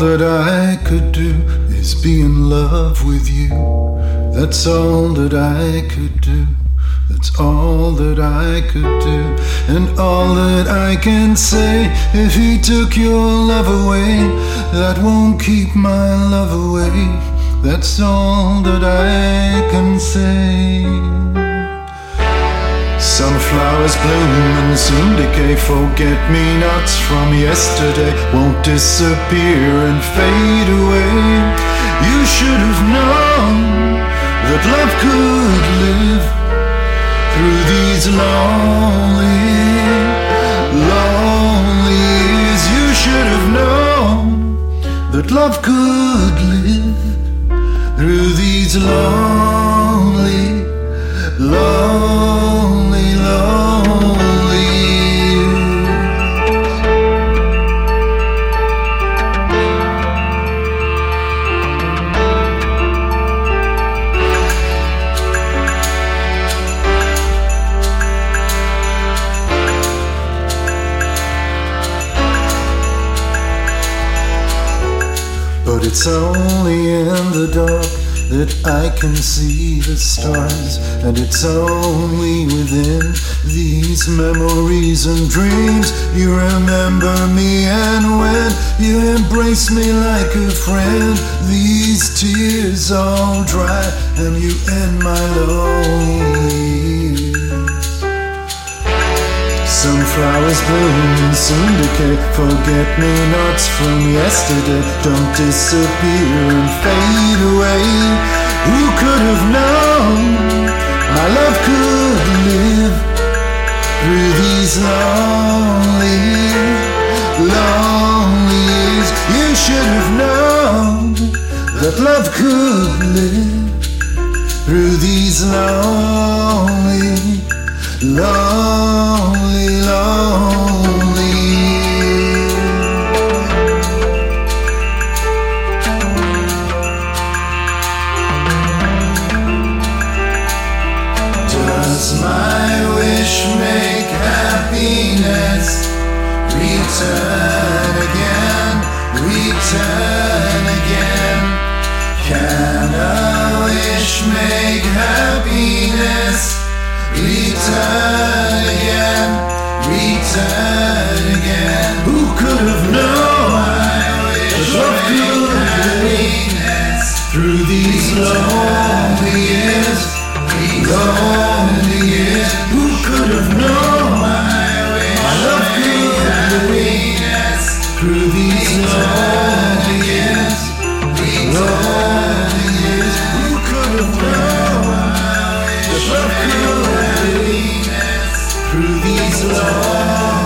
all that I could do is be in love with you. That's all that I could do. That's all that I could do. And all that I can say if he took your love away, that won't keep my love away. That's all that I can say. Sunflowers bloom and soon decay. Forget me nots from yesterday won't disappear and fade away. You should have known that love could live through these lonely, lonely years. You should have known that love could live through these lonely, lonely. It's only in the dark that I can see the stars, and it's only within these memories and dreams you remember me. And when you embrace me like a friend, these tears all dry, and you end my lonely. Sunflowers bloom and soon decay. Forget me nots from yesterday don't disappear and fade away. Who could have known my love could live through these lonely, lonely years? You should have known that love could live through these lonely, lonely, lonely. Does my wish make happiness return again, return again? Can a wish make happiness return again, return again. Who could have known love could through these lonely years, lonely years? Who could have known through these lonely years, lonely years? Who could have known? through these laws.